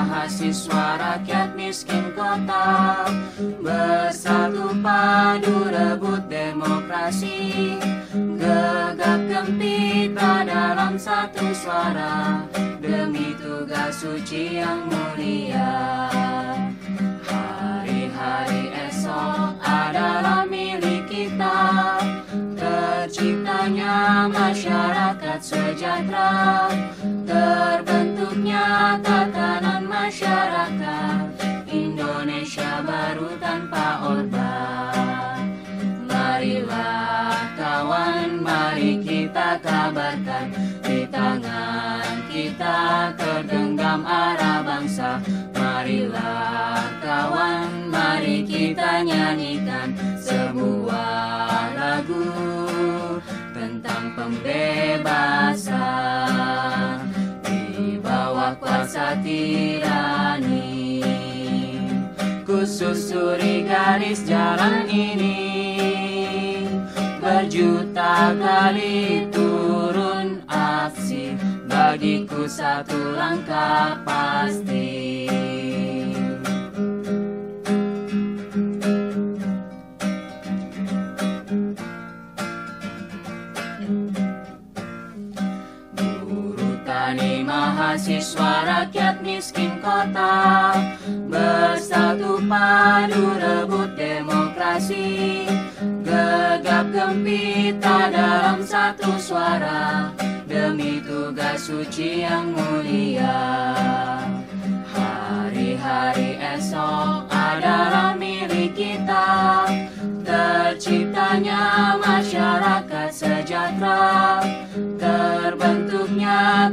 mahasiswa rakyat miskin kota. Bersatu padu rebut demokrasi. Gegap gempita dalam satu suara. Demi tugas suci yang mulia. Hari-hari esok adalah milik kita. Terciptanya masyarakat sejahtera Terbentuknya tatanan masyarakat Indonesia baru tanpa orba Marilah kawan, mari kita kabarkan Di tangan kita tergenggam arah bangsa. Marilah kawan, mari kita nyanyikan Sebuah kuasa tirani. Kususuri garis jalan ini. Berjuta kali turun aksi. Bagiku satu langkah pasti Buruh tani mahasiswa rakyat miskin kota. Bersatu padu rebut demokrasi. Gegap gempita dalam satu suara. Demi tugas suci yang mulia. Hari-hari esok adalah milik kita. Terciptanya masyarakat sejahtera. Terbentuknya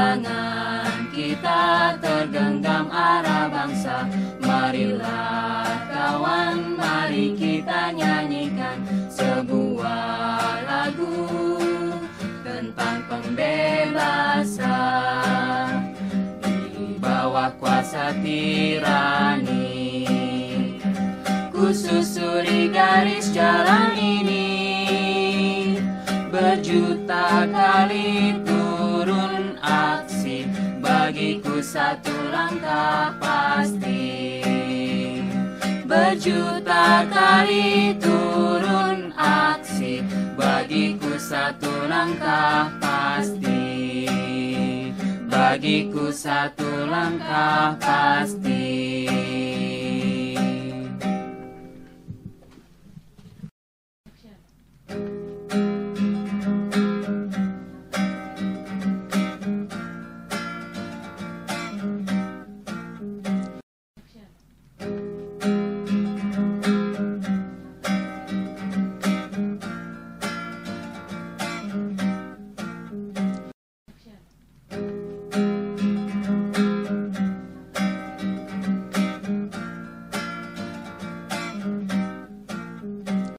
Tangan kita tergenggam arah bangsa. Marilah kawan, mari kita nyanyikan Sebuah lagu tentang pembebasan. Di bawah kuasa tirani Kususuri garis jalan ini. Berjuta kali aksi Bagiku satu langkah pasti. Berjuta kali turun aksi Bagiku satu langkah pasti. Bagiku satu langkah pasti